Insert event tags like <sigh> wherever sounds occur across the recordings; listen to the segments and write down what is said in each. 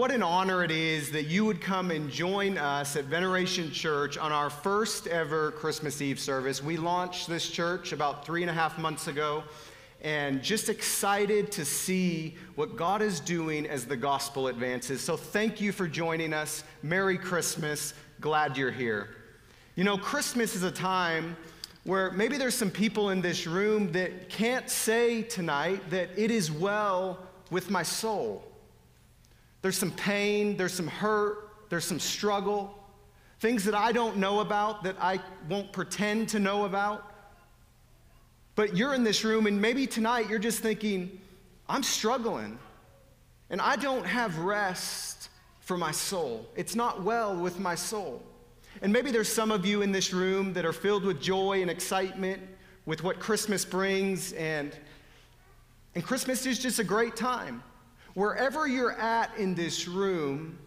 What an honor it is that you would come and join us at Veneration Church on our first ever Christmas Eve service. We launched this church about three and a half months ago, and just excited to see what God is doing as the gospel advances. So, thank you for joining us. Merry Christmas. Glad you're here. You know, Christmas is a time where maybe there's some people in this room that can't say tonight that it is well with my soul. There's some pain, there's some hurt, there's some struggle, things that I don't know about that I won't pretend to know about. But you're in this room, and maybe tonight you're just thinking, I'm struggling, and I don't have rest for my soul. It's not well with my soul. And maybe there's some of you in this room that are filled with joy and excitement with what Christmas brings, and, and Christmas is just a great time. Wherever you're at in this room,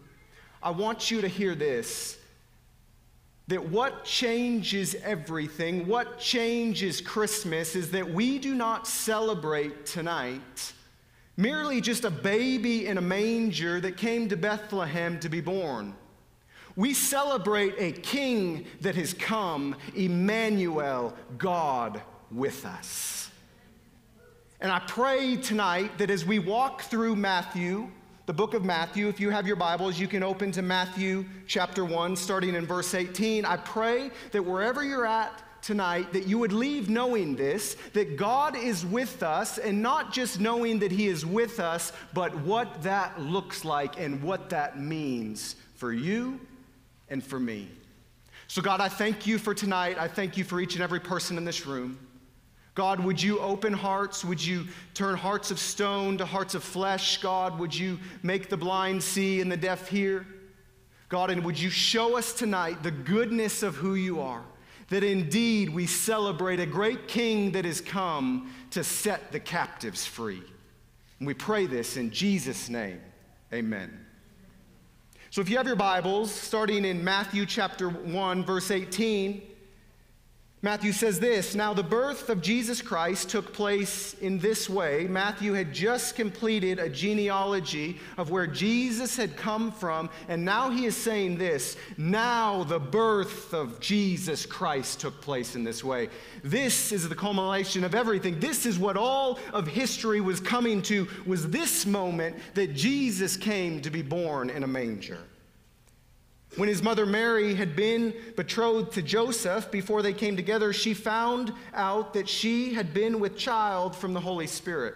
I want you to hear this that what changes everything, what changes Christmas, is that we do not celebrate tonight merely just a baby in a manger that came to Bethlehem to be born. We celebrate a king that has come, Emmanuel, God with us. And I pray tonight that as we walk through Matthew, the book of Matthew, if you have your Bibles, you can open to Matthew chapter 1, starting in verse 18. I pray that wherever you're at tonight, that you would leave knowing this, that God is with us, and not just knowing that He is with us, but what that looks like and what that means for you and for me. So, God, I thank you for tonight. I thank you for each and every person in this room. God, would you open hearts? Would you turn hearts of stone to hearts of flesh? God, would you make the blind see and the deaf hear? God, and would you show us tonight the goodness of who you are? That indeed we celebrate a great king that has come to set the captives free. And we pray this in Jesus' name. Amen. So if you have your Bibles, starting in Matthew chapter 1, verse 18, Matthew says this Now, the birth of Jesus Christ took place in this way. Matthew had just completed a genealogy of where Jesus had come from, and now he is saying this Now, the birth of Jesus Christ took place in this way. This is the culmination of everything. This is what all of history was coming to, was this moment that Jesus came to be born in a manger. When his mother Mary had been betrothed to Joseph before they came together, she found out that she had been with child from the Holy Spirit.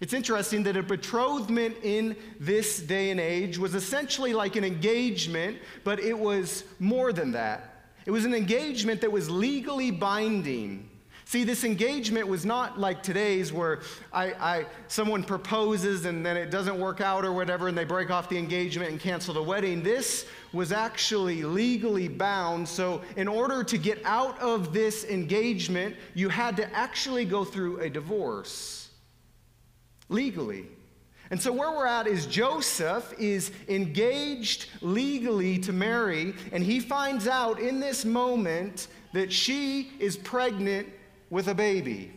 It's interesting that a betrothment in this day and age was essentially like an engagement, but it was more than that. It was an engagement that was legally binding. See, this engagement was not like today's where I, I, someone proposes and then it doesn't work out or whatever and they break off the engagement and cancel the wedding. This was actually legally bound. So, in order to get out of this engagement, you had to actually go through a divorce legally. And so, where we're at is Joseph is engaged legally to Mary, and he finds out in this moment that she is pregnant with a baby.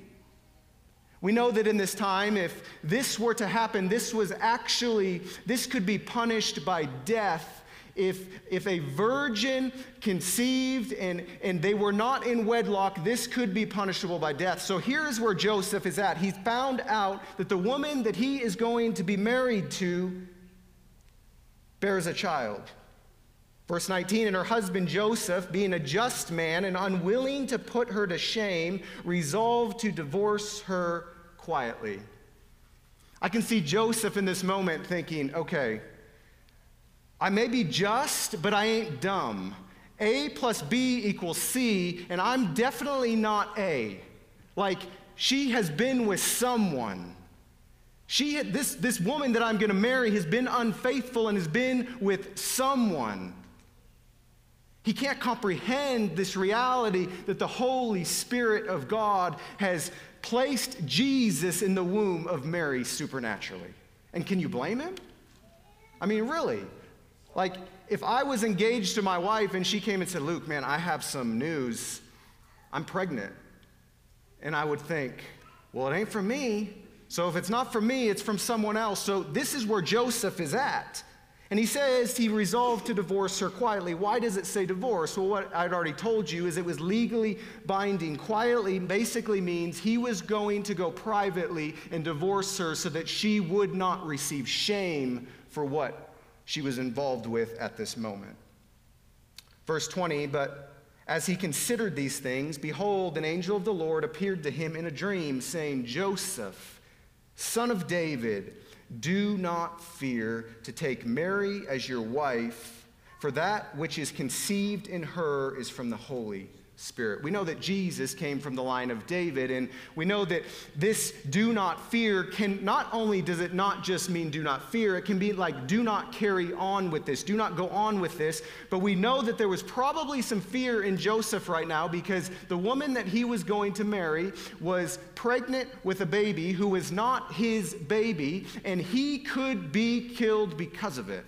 We know that in this time, if this were to happen, this was actually, this could be punished by death. If, if a virgin conceived and, and they were not in wedlock, this could be punishable by death. So here's where Joseph is at. He's found out that the woman that he is going to be married to bears a child. Verse 19, and her husband Joseph, being a just man and unwilling to put her to shame, resolved to divorce her quietly. I can see Joseph in this moment thinking, okay, I may be just, but I ain't dumb. A plus B equals C, and I'm definitely not A. Like, she has been with someone. She had, this, this woman that I'm going to marry has been unfaithful and has been with someone. He can't comprehend this reality that the Holy Spirit of God has placed Jesus in the womb of Mary supernaturally. And can you blame him? I mean, really? Like, if I was engaged to my wife and she came and said, Luke, man, I have some news. I'm pregnant. And I would think, well, it ain't for me. So if it's not for me, it's from someone else. So this is where Joseph is at. And he says he resolved to divorce her quietly. Why does it say divorce? Well, what I'd already told you is it was legally binding. Quietly basically means he was going to go privately and divorce her so that she would not receive shame for what she was involved with at this moment. Verse 20, but as he considered these things, behold, an angel of the Lord appeared to him in a dream, saying, Joseph, son of David, do not fear to take Mary as your wife, for that which is conceived in her is from the Holy Spirit. We know that Jesus came from the line of David, and we know that this do not fear can not only does it not just mean do not fear, it can be like do not carry on with this, do not go on with this. But we know that there was probably some fear in Joseph right now because the woman that he was going to marry was pregnant with a baby who was not his baby, and he could be killed because of it.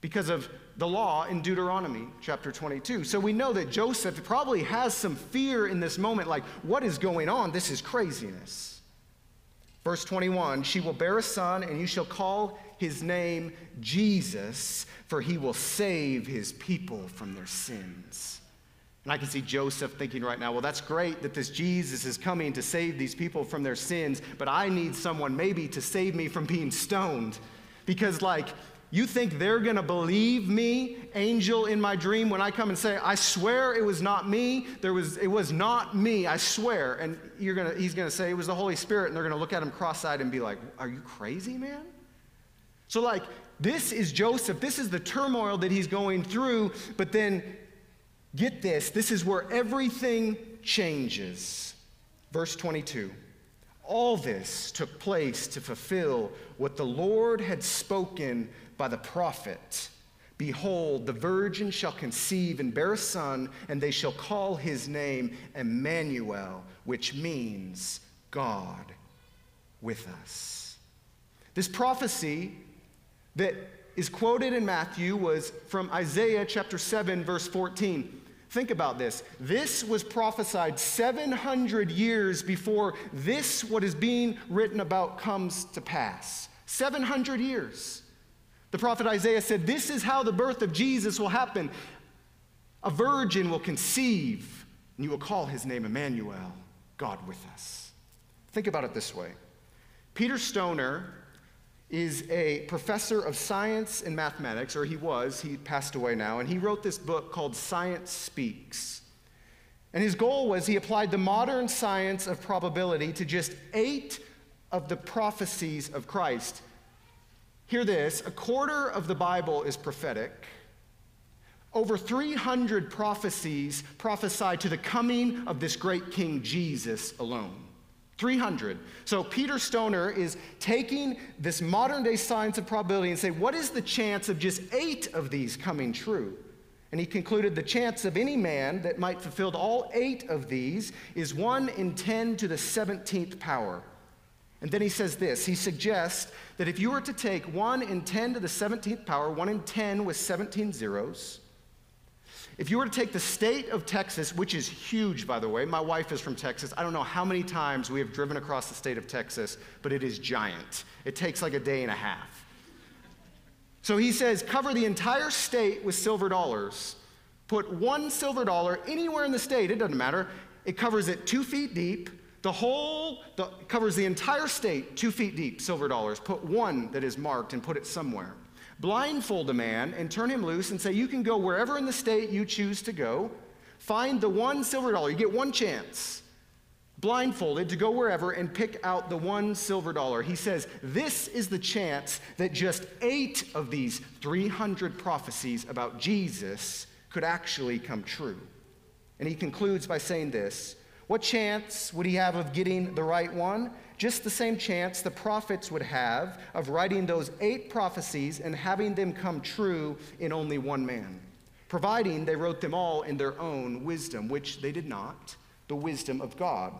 Because of the law in Deuteronomy chapter 22. So we know that Joseph probably has some fear in this moment like, what is going on? This is craziness. Verse 21 She will bear a son, and you shall call his name Jesus, for he will save his people from their sins. And I can see Joseph thinking right now, well, that's great that this Jesus is coming to save these people from their sins, but I need someone maybe to save me from being stoned. Because, like, you think they're going to believe me, angel in my dream, when I come and say, I swear it was not me. There was, it was not me, I swear. And you're gonna, he's going to say it was the Holy Spirit. And they're going to look at him cross eyed and be like, Are you crazy, man? So, like, this is Joseph. This is the turmoil that he's going through. But then, get this this is where everything changes. Verse 22. All this took place to fulfill what the Lord had spoken by the prophet Behold, the virgin shall conceive and bear a son, and they shall call his name Emmanuel, which means God with us. This prophecy that is quoted in Matthew was from Isaiah chapter 7, verse 14. Think about this. This was prophesied 700 years before this, what is being written about, comes to pass. 700 years. The prophet Isaiah said, This is how the birth of Jesus will happen. A virgin will conceive, and you will call his name Emmanuel, God with us. Think about it this way Peter Stoner is a professor of science and mathematics, or he was, he passed away now, and he wrote this book called Science Speaks. And his goal was he applied the modern science of probability to just eight of the prophecies of Christ. Hear this a quarter of the Bible is prophetic. Over 300 prophecies prophesy to the coming of this great King Jesus alone. 300. So Peter Stoner is taking this modern day science of probability and say, what is the chance of just eight of these coming true? And he concluded the chance of any man that might fulfill all eight of these is 1 in 10 to the 17th power. And then he says this he suggests that if you were to take 1 in 10 to the 17th power, 1 in 10 with 17 zeros, if you were to take the state of Texas, which is huge, by the way, my wife is from Texas. I don't know how many times we have driven across the state of Texas, but it is giant. It takes like a day and a half. So he says, cover the entire state with silver dollars. Put one silver dollar anywhere in the state, it doesn't matter. It covers it two feet deep, the whole the, covers the entire state, two feet deep, silver dollars. Put one that is marked and put it somewhere. Blindfold a man and turn him loose and say, You can go wherever in the state you choose to go. Find the one silver dollar. You get one chance, blindfolded, to go wherever and pick out the one silver dollar. He says, This is the chance that just eight of these 300 prophecies about Jesus could actually come true. And he concludes by saying this what chance would he have of getting the right one? Just the same chance the prophets would have of writing those eight prophecies and having them come true in only one man, providing they wrote them all in their own wisdom, which they did not, the wisdom of God.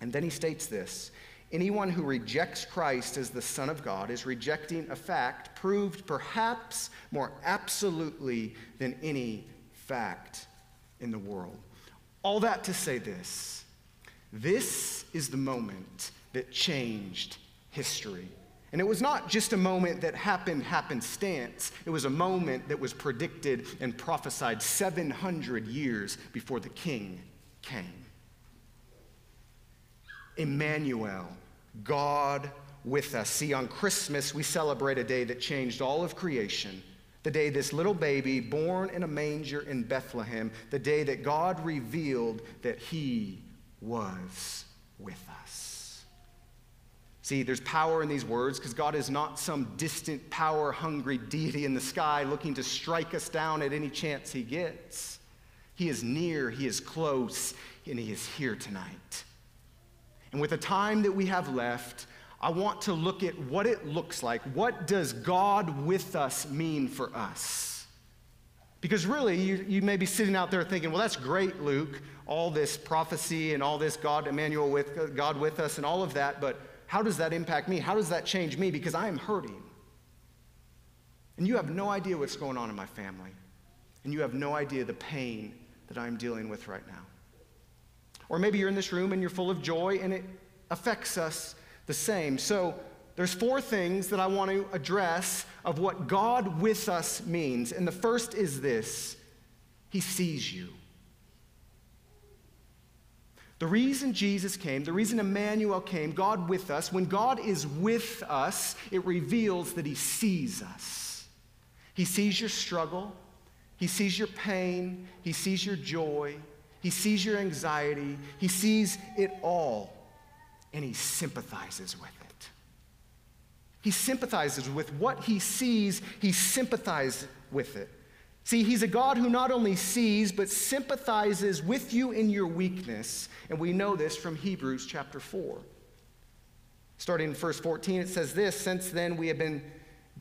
And then he states this Anyone who rejects Christ as the Son of God is rejecting a fact proved perhaps more absolutely than any fact in the world. All that to say this this is the moment that changed history. And it was not just a moment that happened happenstance, it was a moment that was predicted and prophesied 700 years before the king came. Emmanuel, God with us. See, on Christmas, we celebrate a day that changed all of creation. The day this little baby, born in a manger in Bethlehem, the day that God revealed that he was with us. See, there's power in these words because God is not some distant, power hungry deity in the sky looking to strike us down at any chance he gets. He is near, he is close, and he is here tonight. And with the time that we have left, I want to look at what it looks like. What does God with us mean for us? Because really, you, you may be sitting out there thinking, well, that's great, Luke, all this prophecy and all this God, Emmanuel with God with us and all of that, but how does that impact me? How does that change me? Because I am hurting. And you have no idea what's going on in my family. And you have no idea the pain that I'm dealing with right now. Or maybe you're in this room and you're full of joy and it affects us the same. So there's four things that I want to address of what God with us means. And the first is this He sees you. The reason Jesus came, the reason Emmanuel came, God with us, when God is with us, it reveals that He sees us. He sees your struggle, He sees your pain, He sees your joy, he sees your anxiety, He sees it all, and He sympathizes with it. He sympathizes with what He sees, He sympathizes with it. See, He's a God who not only sees, but sympathizes with you in your weakness. And we know this from Hebrews chapter 4. Starting in verse 14, it says this Since then we have been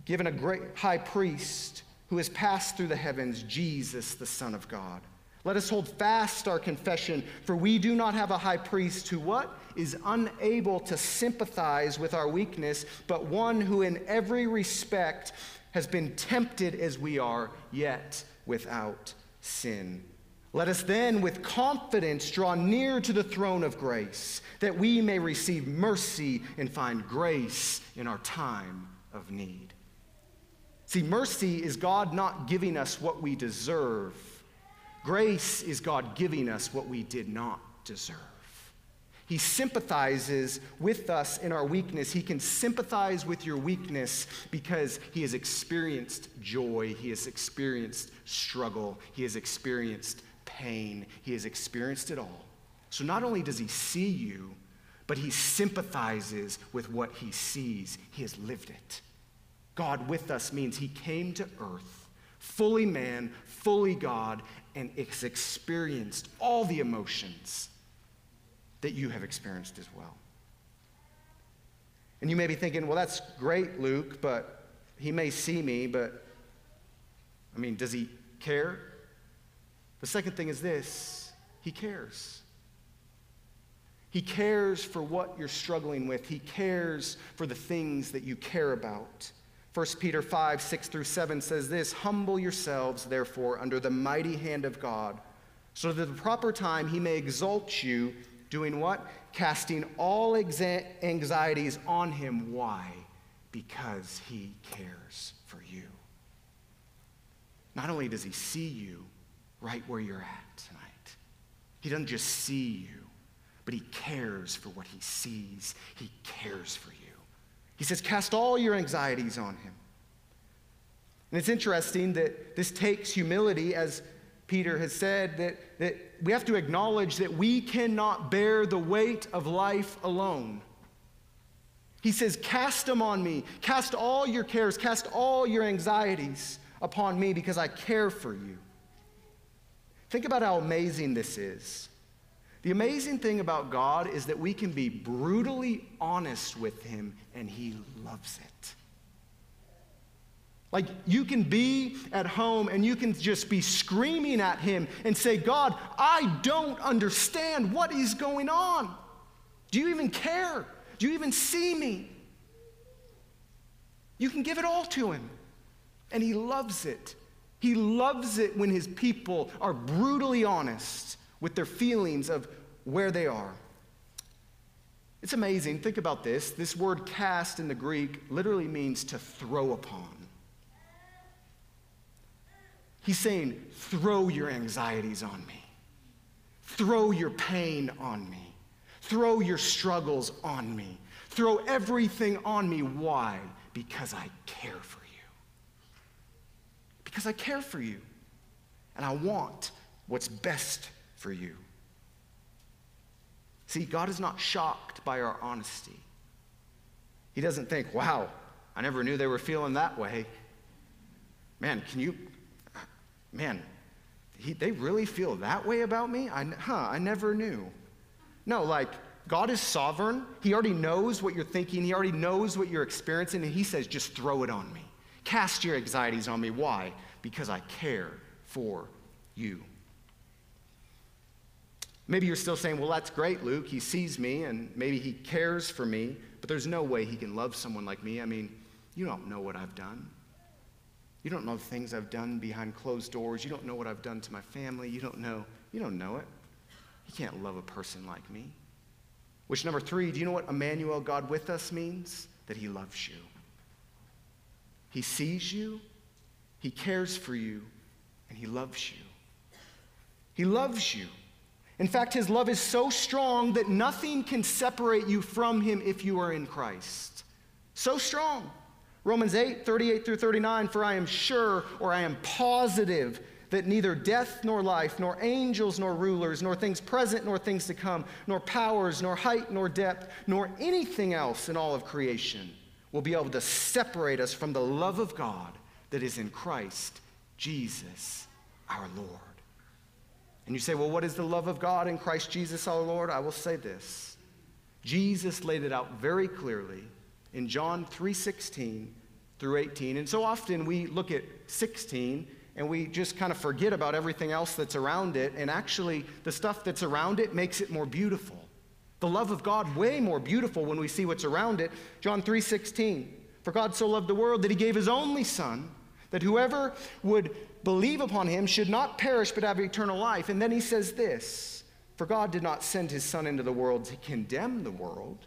given a great high priest who has passed through the heavens, Jesus, the Son of God. Let us hold fast our confession, for we do not have a high priest who what? Is unable to sympathize with our weakness, but one who in every respect has been tempted as we are, yet without sin. Let us then with confidence draw near to the throne of grace, that we may receive mercy and find grace in our time of need. See, mercy is God not giving us what we deserve Grace is God giving us what we did not deserve. He sympathizes with us in our weakness. He can sympathize with your weakness because he has experienced joy, he has experienced struggle, he has experienced pain, he has experienced it all. So not only does he see you, but he sympathizes with what he sees. He has lived it. God with us means he came to earth, fully man, fully God, and has experienced all the emotions that you have experienced as well. And you may be thinking, well, that's great, Luke, but he may see me, but I mean, does he care? The second thing is this he cares. He cares for what you're struggling with, he cares for the things that you care about. 1 Peter 5, 6 through 7 says this Humble yourselves, therefore, under the mighty hand of God, so that at the proper time he may exalt you, doing what? Casting all anxieties on him. Why? Because he cares for you. Not only does he see you right where you're at tonight, he doesn't just see you, but he cares for what he sees, he cares for you. He says, Cast all your anxieties on him. And it's interesting that this takes humility, as Peter has said, that, that we have to acknowledge that we cannot bear the weight of life alone. He says, Cast them on me. Cast all your cares, cast all your anxieties upon me because I care for you. Think about how amazing this is. The amazing thing about God is that we can be brutally honest with Him and He loves it. Like you can be at home and you can just be screaming at Him and say, God, I don't understand what is going on. Do you even care? Do you even see me? You can give it all to Him, and He loves it. He loves it when His people are brutally honest with their feelings of where they are. It's amazing. Think about this. This word cast in the Greek literally means to throw upon. He's saying, throw your anxieties on me, throw your pain on me, throw your struggles on me, throw everything on me. Why? Because I care for you. Because I care for you. And I want what's best for you. See, God is not shocked by our honesty. He doesn't think, wow, I never knew they were feeling that way. Man, can you, man, he, they really feel that way about me? I, huh, I never knew. No, like, God is sovereign. He already knows what you're thinking, He already knows what you're experiencing, and He says, just throw it on me. Cast your anxieties on me. Why? Because I care for you. Maybe you're still saying, well, that's great, Luke. He sees me and maybe he cares for me, but there's no way he can love someone like me. I mean, you don't know what I've done. You don't know the things I've done behind closed doors. You don't know what I've done to my family. You don't know. You don't know it. You can't love a person like me. Which, number three, do you know what Emmanuel, God with us, means? That he loves you. He sees you, he cares for you, and he loves you. He loves you. In fact, his love is so strong that nothing can separate you from him if you are in Christ. So strong. Romans 8, 38 through 39, for I am sure or I am positive that neither death nor life, nor angels nor rulers, nor things present nor things to come, nor powers, nor height nor depth, nor anything else in all of creation will be able to separate us from the love of God that is in Christ Jesus our Lord. And you say, well, what is the love of God in Christ Jesus our Lord? I will say this. Jesus laid it out very clearly in John 3:16 through 18. And so often we look at 16 and we just kind of forget about everything else that's around it and actually the stuff that's around it makes it more beautiful. The love of God way more beautiful when we see what's around it. John 3:16. For God so loved the world that he gave his only son that whoever would believe upon him should not perish but have eternal life. And then he says this For God did not send his Son into the world to condemn the world,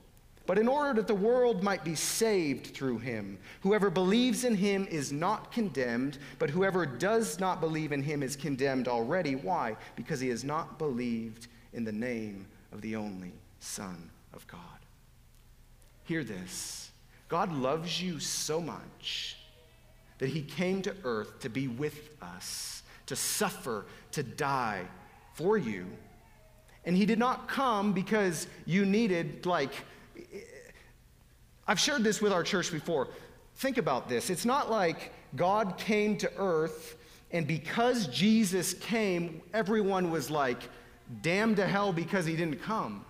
but in order that the world might be saved through him. Whoever believes in him is not condemned, but whoever does not believe in him is condemned already. Why? Because he has not believed in the name of the only Son of God. Hear this God loves you so much that he came to earth to be with us, to suffer, to die for you. And he did not come because you needed, like, I've shared this with our church before. Think about this. It's not like God came to earth, and because Jesus came, everyone was like, damned to hell because he didn't come.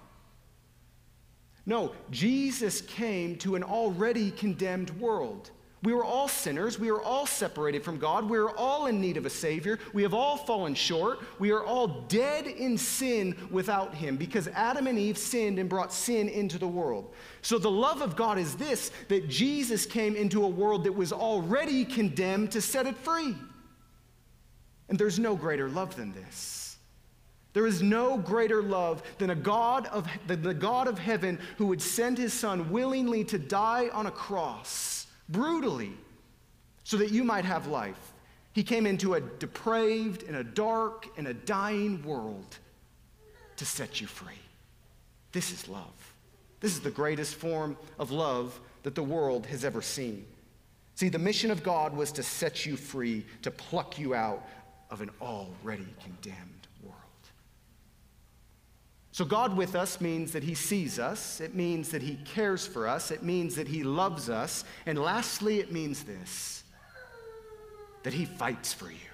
No, Jesus came to an already condemned world. We were all sinners. We were all separated from God. We were all in need of a Savior. We have all fallen short. We are all dead in sin without Him because Adam and Eve sinned and brought sin into the world. So the love of God is this that Jesus came into a world that was already condemned to set it free. And there's no greater love than this. There is no greater love than a God of the God of heaven who would send his son willingly to die on a cross brutally, so that you might have life. He came into a depraved and a dark and a dying world to set you free. This is love. This is the greatest form of love that the world has ever seen. See, the mission of God was to set you free, to pluck you out of an already condemned so, God with us means that He sees us, it means that He cares for us, it means that He loves us, and lastly, it means this that He fights for you.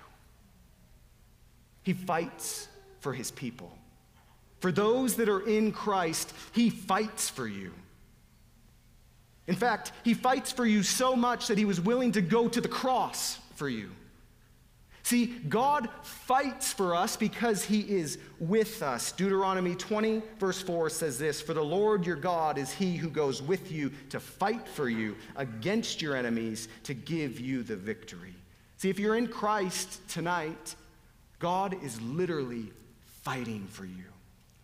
He fights for His people. For those that are in Christ, He fights for you. In fact, He fights for you so much that He was willing to go to the cross for you. See, God fights for us because he is with us. Deuteronomy 20, verse 4 says this For the Lord your God is he who goes with you to fight for you against your enemies to give you the victory. See, if you're in Christ tonight, God is literally fighting for you.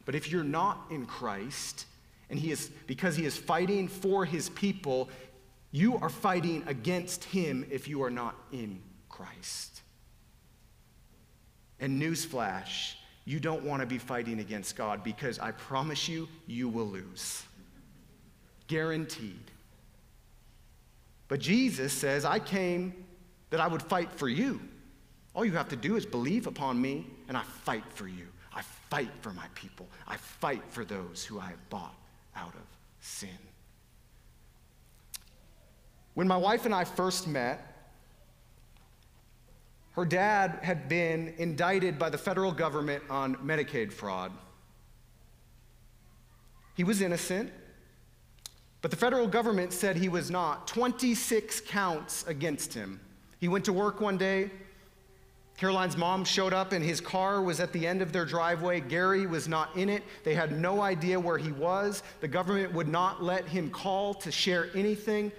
But if you're not in Christ, And he is, because he is fighting for his people, you are fighting against him if you are not in Christ. And newsflash, you don't want to be fighting against God because I promise you, you will lose. Guaranteed. But Jesus says, I came that I would fight for you. All you have to do is believe upon me, and I fight for you. I fight for my people. I fight for those who I have bought out of sin. When my wife and I first met, her dad had been indicted by the federal government on Medicaid fraud. He was innocent, but the federal government said he was not. 26 counts against him. He went to work one day. Caroline's mom showed up, and his car was at the end of their driveway. Gary was not in it. They had no idea where he was. The government would not let him call to share anything.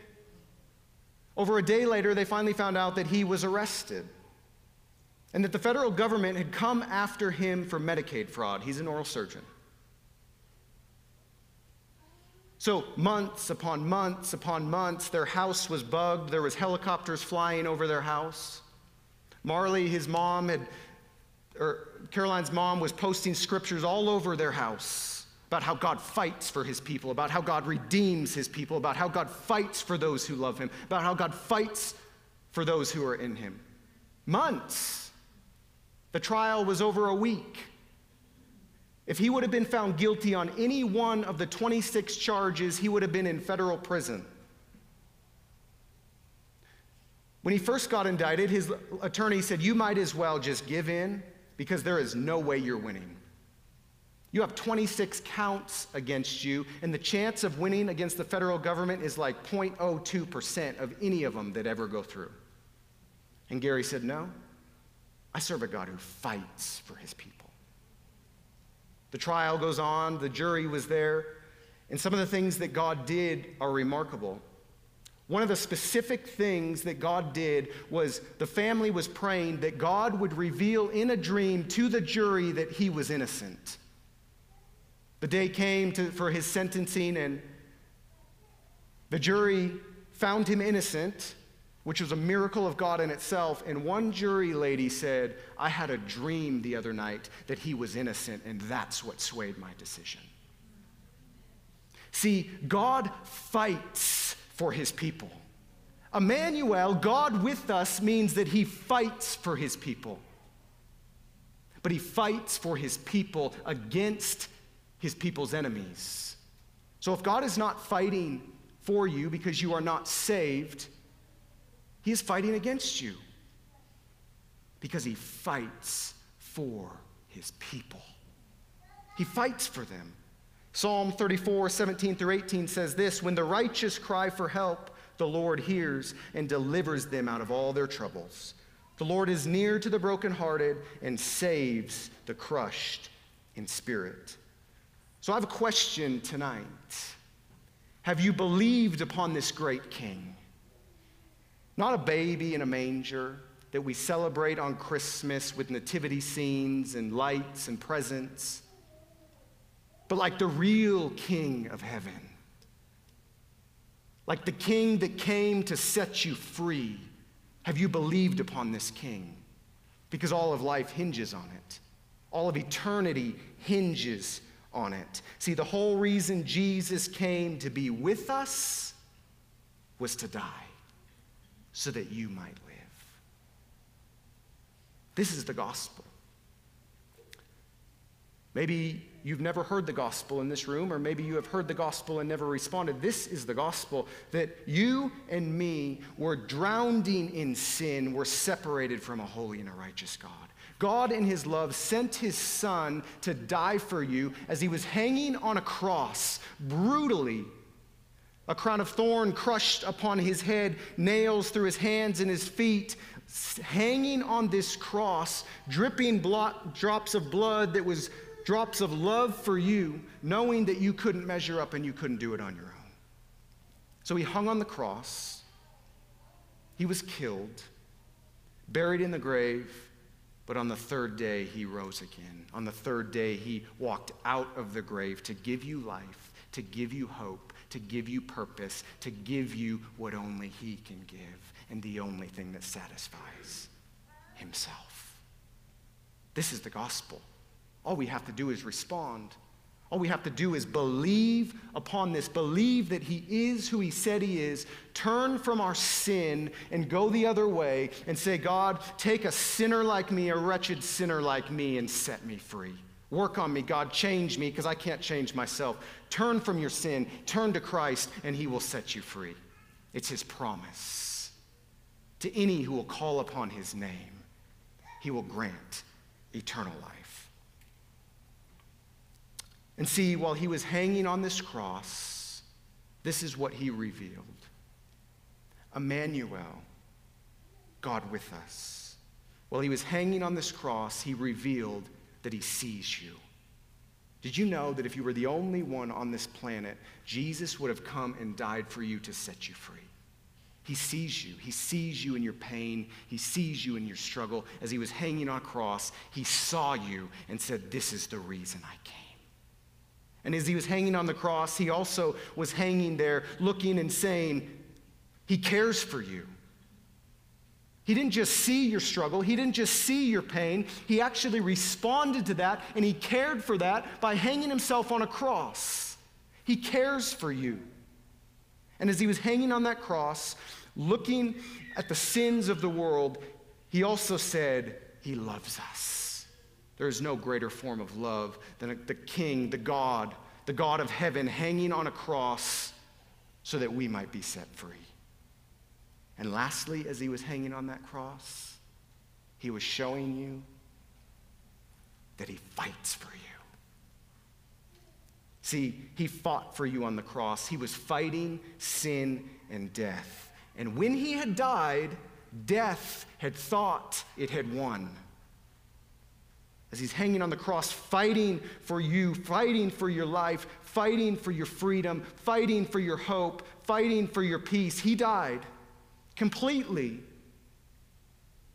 Over a day later, they finally found out that he was arrested and that the federal government had come after him for Medicaid fraud. He's an oral surgeon. So, months upon months upon months, their house was bugged. There was helicopters flying over their house. Marley, his mom, had, or Caroline's mom, was posting scriptures all over their house about how God fights for his people, about how God redeems his people, about how God fights for those who love him, about how God fights for those who are in him. Months. The trial was over a week. If he would have been found guilty on any one of the 26 charges, he would have been in federal prison. When he first got indicted, his attorney said, You might as well just give in because there is no way you're winning. You have 26 counts against you, and the chance of winning against the federal government is like 0.02% of any of them that ever go through. And Gary said, No, I serve a God who fights for his people. The trial goes on, the jury was there, and some of the things that God did are remarkable. One of the specific things that God did was the family was praying that God would reveal in a dream to the jury that he was innocent. The day came to, for his sentencing, and the jury found him innocent which was a miracle of God in itself. And one jury lady said, I had a dream the other night that he was innocent, and that's what swayed my decision. See, God fights for his people. Emmanuel, God with us, means that he fights for his people. But he fights for his people against his people's enemies. So if God is not fighting for you because you are not saved, he is fighting against you because he fights for his people. He fights for them. Psalm 34, 17 through 18 says this When the righteous cry for help, the Lord hears and delivers them out of all their troubles. The Lord is near to the brokenhearted and saves the crushed in spirit. So I have a question tonight. Have you believed upon this great king? Not a baby in a manger that we celebrate on Christmas with nativity scenes and lights and presents, but like the real King of heaven. Like the King that came to set you free. Have you believed upon this King? Because all of life hinges on it. All of eternity hinges on it. See, the whole reason Jesus came to be with us was to die so that you might live. This is the gospel. Maybe you've never heard the gospel in this room, or maybe you have heard the gospel and never responded. This is the gospel that you and me were drowning in sin, were separated from a holy and a righteous God. God, in His love, sent His Son to die for you as He was hanging on a cross, brutally a crown of thorn crushed upon his head, nails through his hands and his feet, hanging on this cross, dripping drops of blood that was drops of love for you, knowing that you couldn't measure up and you couldn't do it on your own. So he hung on the cross, he was killed, buried in the grave, but on the third day he rose again. On the third day he walked out of the grave to give you life to give you hope, to give you purpose, to give you what only He can give, and the only thing that satisfies Himself. This is the gospel. All we have to do is respond. All we have to do is believe upon this, believe that He is who He said He is, turn from our sin and go the other way and say, God, take a sinner like me, a wretched sinner like me, and set me free. Work on me, God, change me because I can't change myself. Turn from your sin, turn to Christ, and He will set you free. It's His promise. To any who will call upon His name, He will grant eternal life. And see, while He was hanging on this cross, this is what He revealed Emmanuel, God with us. While He was hanging on this cross, He revealed that he sees you. Did you know that if you were the only one on this planet, Jesus would have come and died for you to set you free? He sees you. He sees you in your pain. He sees you in your struggle. As he was hanging on a cross, he saw you and said, This is the reason I came. And as he was hanging on the cross, he also was hanging there looking and saying, He cares for you. He didn't just see your struggle, he didn't just see your pain. He actually responded to that and he cared for that by hanging himself on a cross. He cares for you. And as he was hanging on that cross, looking at the sins of the world, he also said, He loves us. There is no greater form of love than the King, the God, the God of heaven, hanging on a cross so that we might be set free. And lastly, as he was hanging on that cross, he was showing you that he fights for you. See, he fought for you on the cross. He was fighting sin and death. And when he had died, death had thought it had won. As he's hanging on the cross, fighting for you, fighting for your life, fighting for your freedom, fighting for your hope, fighting for your peace, he died completely.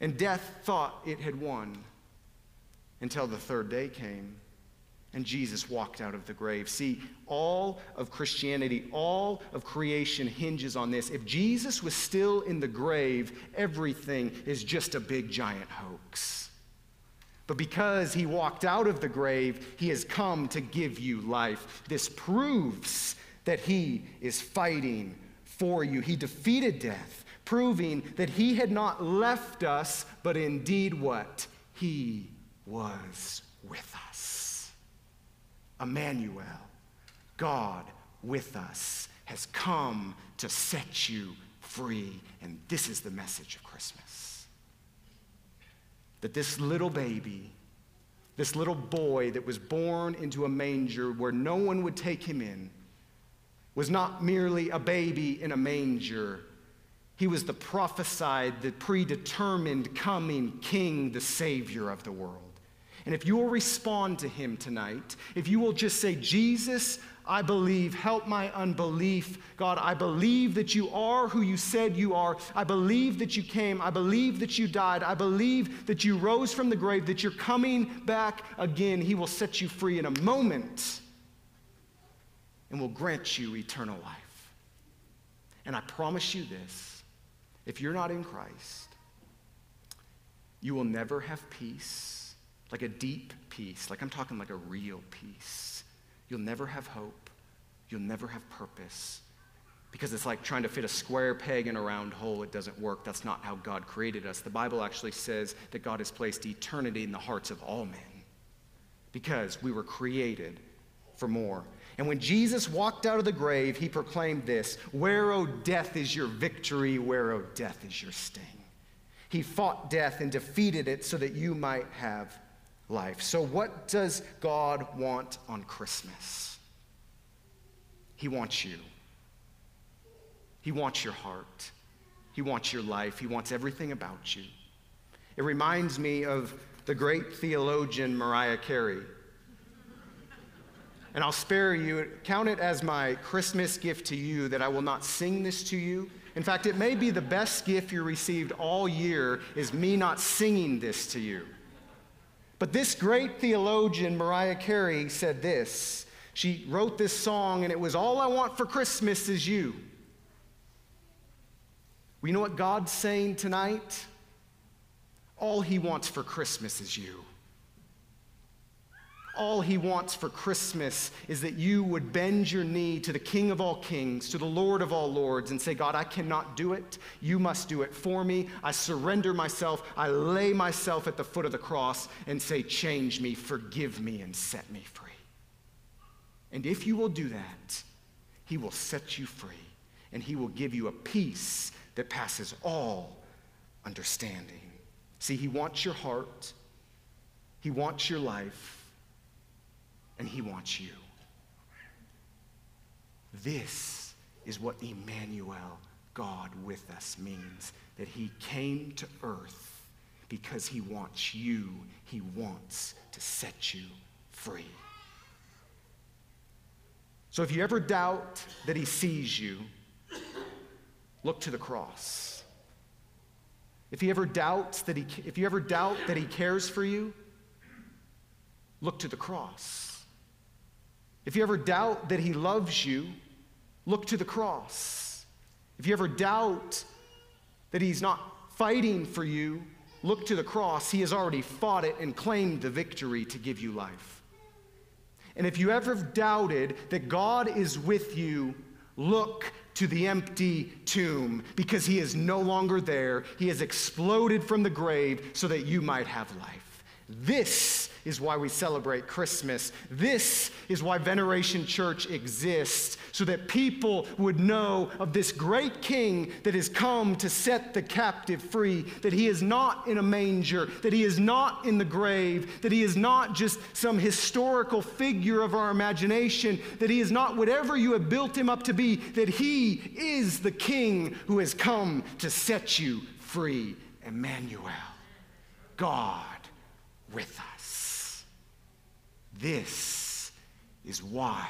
And death thought it had won until the third day came and Jesus walked out of the grave. See, all of Christianity, all of creation hinges on this. If Jesus was still in the grave, everything is just a big giant hoax. But because he walked out of the grave, he has come to give you life. This proves that he is fighting for you. He defeated death proving that he had not left us, but indeed what? He was with us. Emmanuel, God with us, has come to set you free. And this is the message of Christmas. That this little baby, this little boy that was born into a manger where no one would take him in, was not merely a baby in a manger he was the prophesied, the predetermined coming king, the savior of the world. And if you will respond to him tonight, if you will just say, Jesus, I believe, help my unbelief. God, I believe that you are who you said you are. I believe that you came. I believe that you died. I believe that you rose from the grave, that you're coming back again. He will set you free in a moment and will grant you eternal life. And I promise you this if you're not in Christ, you will never have peace, like a deep peace, like I'm talking like a real peace. You'll never have hope. You'll never have purpose. Because it's like trying to fit a square peg in a round hole. It doesn't work. That's not how God created us. The Bible actually says that God has placed eternity in the hearts of all men because we were created for more. And when Jesus walked out of the grave, he proclaimed this Where, O death, is your victory? Where, O death, is your sting? He fought death and defeated it so that you might have life. So, what does God want on Christmas? He wants you. He wants your heart. He wants your life. He wants everything about you. It reminds me of the great theologian Mariah Carey. And I'll spare you, count it as my Christmas gift to you that I will not sing this to you. In fact, it may be the best gift you received all year is me not singing this to you. But this great theologian, Mariah Carey, said this She wrote this song, and it was All I Want for Christmas is You. We know what God's saying tonight? All He wants for Christmas is you. All he wants for Christmas is that you would bend your knee to the King of all kings, to the Lord of all lords, and say, God, I cannot do it. You must do it for me. I surrender myself. I lay myself at the foot of the cross and say, Change me, forgive me, and set me free. And if you will do that, he will set you free, and he will give you a peace that passes all understanding. See, he wants your heart, he wants your life and He wants you. This is what Emmanuel, God with us, means that He came to earth because He wants you, He wants to set you free. So if you ever doubt that He sees you, look to the cross. If you ever doubts that he, if you ever doubt that he cares for you, look to the cross. If you ever doubt that He loves you, look to the cross. If you ever doubt that He's not fighting for you, look to the cross. He has already fought it and claimed the victory to give you life. And if you ever doubted that God is with you, look to the empty tomb because he is no longer there. He has exploded from the grave so that you might have life. This is why we celebrate Christmas. This is why Veneration Church exists, so that people would know of this great king that has come to set the captive free, that he is not in a manger, that he is not in the grave, that he is not just some historical figure of our imagination, that he is not whatever you have built him up to be, that he is the king who has come to set you free. Emmanuel, God with us. This is why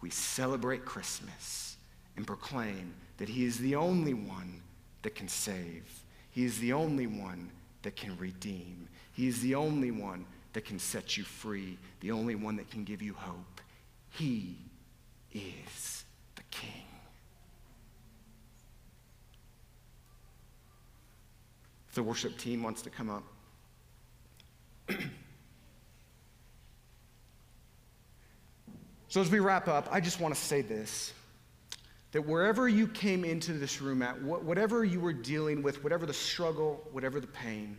we celebrate Christmas and proclaim that He is the only one that can save. He is the only one that can redeem. He is the only one that can set you free, the only one that can give you hope. He is the King. If the worship team wants to come up. <clears throat> So, as we wrap up, I just want to say this that wherever you came into this room at, whatever you were dealing with, whatever the struggle, whatever the pain,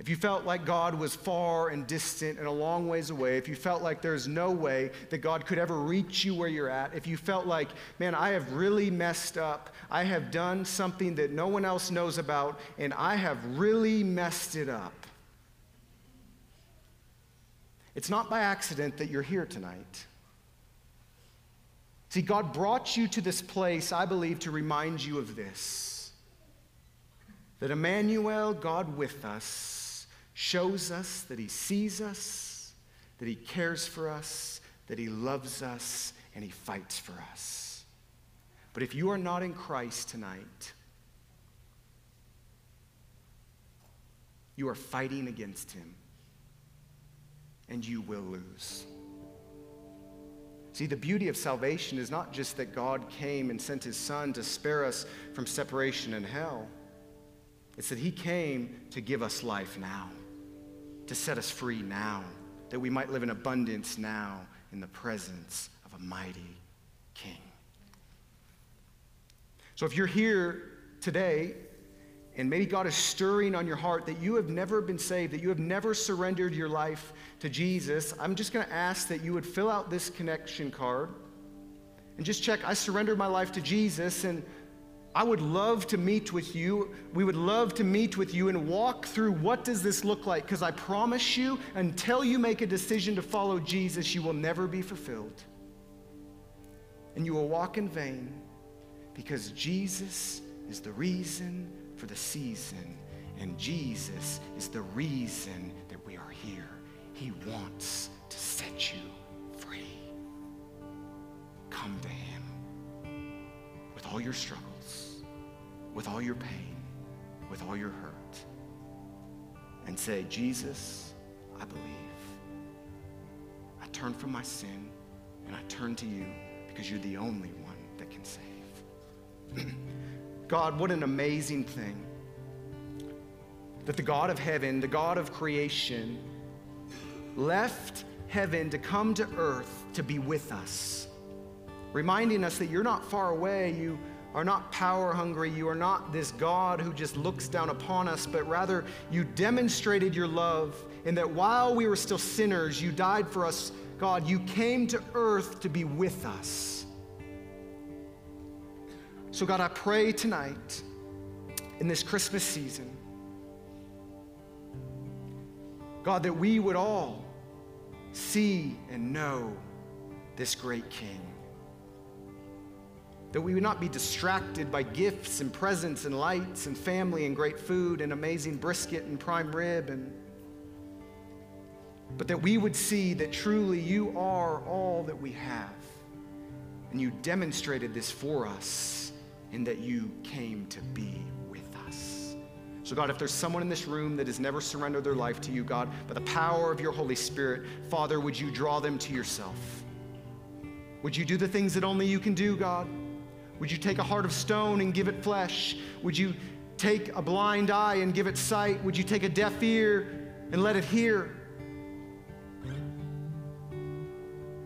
if you felt like God was far and distant and a long ways away, if you felt like there's no way that God could ever reach you where you're at, if you felt like, man, I have really messed up, I have done something that no one else knows about, and I have really messed it up, it's not by accident that you're here tonight. See, God brought you to this place, I believe, to remind you of this that Emmanuel, God with us, shows us that He sees us, that He cares for us, that He loves us, and He fights for us. But if you are not in Christ tonight, you are fighting against Him and you will lose. See, the beauty of salvation is not just that God came and sent his son to spare us from separation and hell. It's that he came to give us life now, to set us free now, that we might live in abundance now in the presence of a mighty king. So if you're here today and maybe God is stirring on your heart that you have never been saved, that you have never surrendered your life to Jesus, I'm just going to ask that you would fill out this connection card and just check I surrendered my life to Jesus and I would love to meet with you. We would love to meet with you and walk through what does this look like because I promise you until you make a decision to follow Jesus, you will never be fulfilled. And you will walk in vain because Jesus is the reason for the season. And Jesus is the reason that we are here. He wants to set you free. Come to Him with all your struggles, with all your pain, with all your hurt, and say, Jesus, I believe. I turn from my sin and I turn to you because you're the only one that can save. <clears throat> God, what an amazing thing that the God of heaven, the God of creation, left heaven to come to earth to be with us, reminding us that you're not far away. You are not power hungry. You are not this God who just looks down upon us, but rather you demonstrated your love in that while we were still sinners, you died for us. God, you came to earth to be with us. So, God, I pray tonight in this Christmas season, God, that we would all see and know this great King. That we would not be distracted by gifts and presents and lights and family and great food and amazing brisket and prime rib and but that we would see that truly you are all that we have. And you demonstrated this for us in that you came to be with us. so, God, if there's someone in this room that has never surrendered their life to you, God, by the power of your Holy Spirit, Father, would you draw them to yourself? Would you do the things that only you can do, God? Would you take a heart of stone and give it flesh? Would you take a blind eye and give it sight? Would you take a deaf ear and let it hear?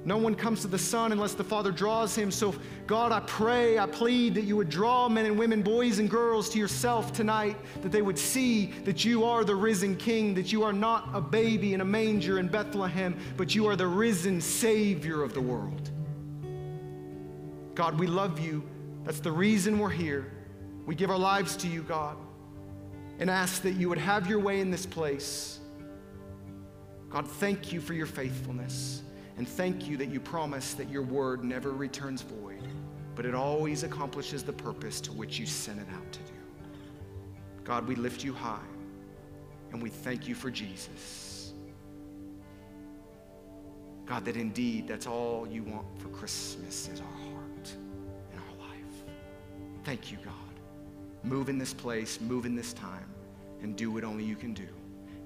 No one comes to the Son unless the Father draws him. So, God, I pray, I plead that you would draw men and women, boys and girls to yourself tonight, that they would see that you are the risen King, that you are not a baby in a manger in Bethlehem, but you are the risen Savior of the world. God, we love you. That's the reason we're here. We give our lives to you, God, and ask that you would have your way in this place. God, thank you for your faithfulness. And thank you that you promise that your word never returns void, but it always accomplishes the purpose to which you sent it out to do. God, we lift you high and we thank you for Jesus. God, that indeed that's all you want for Christmas is our heart and our life. Thank you, God. Move in this place, move in this time, and do what only you can do.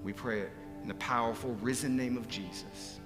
We pray it in the powerful, risen name of Jesus.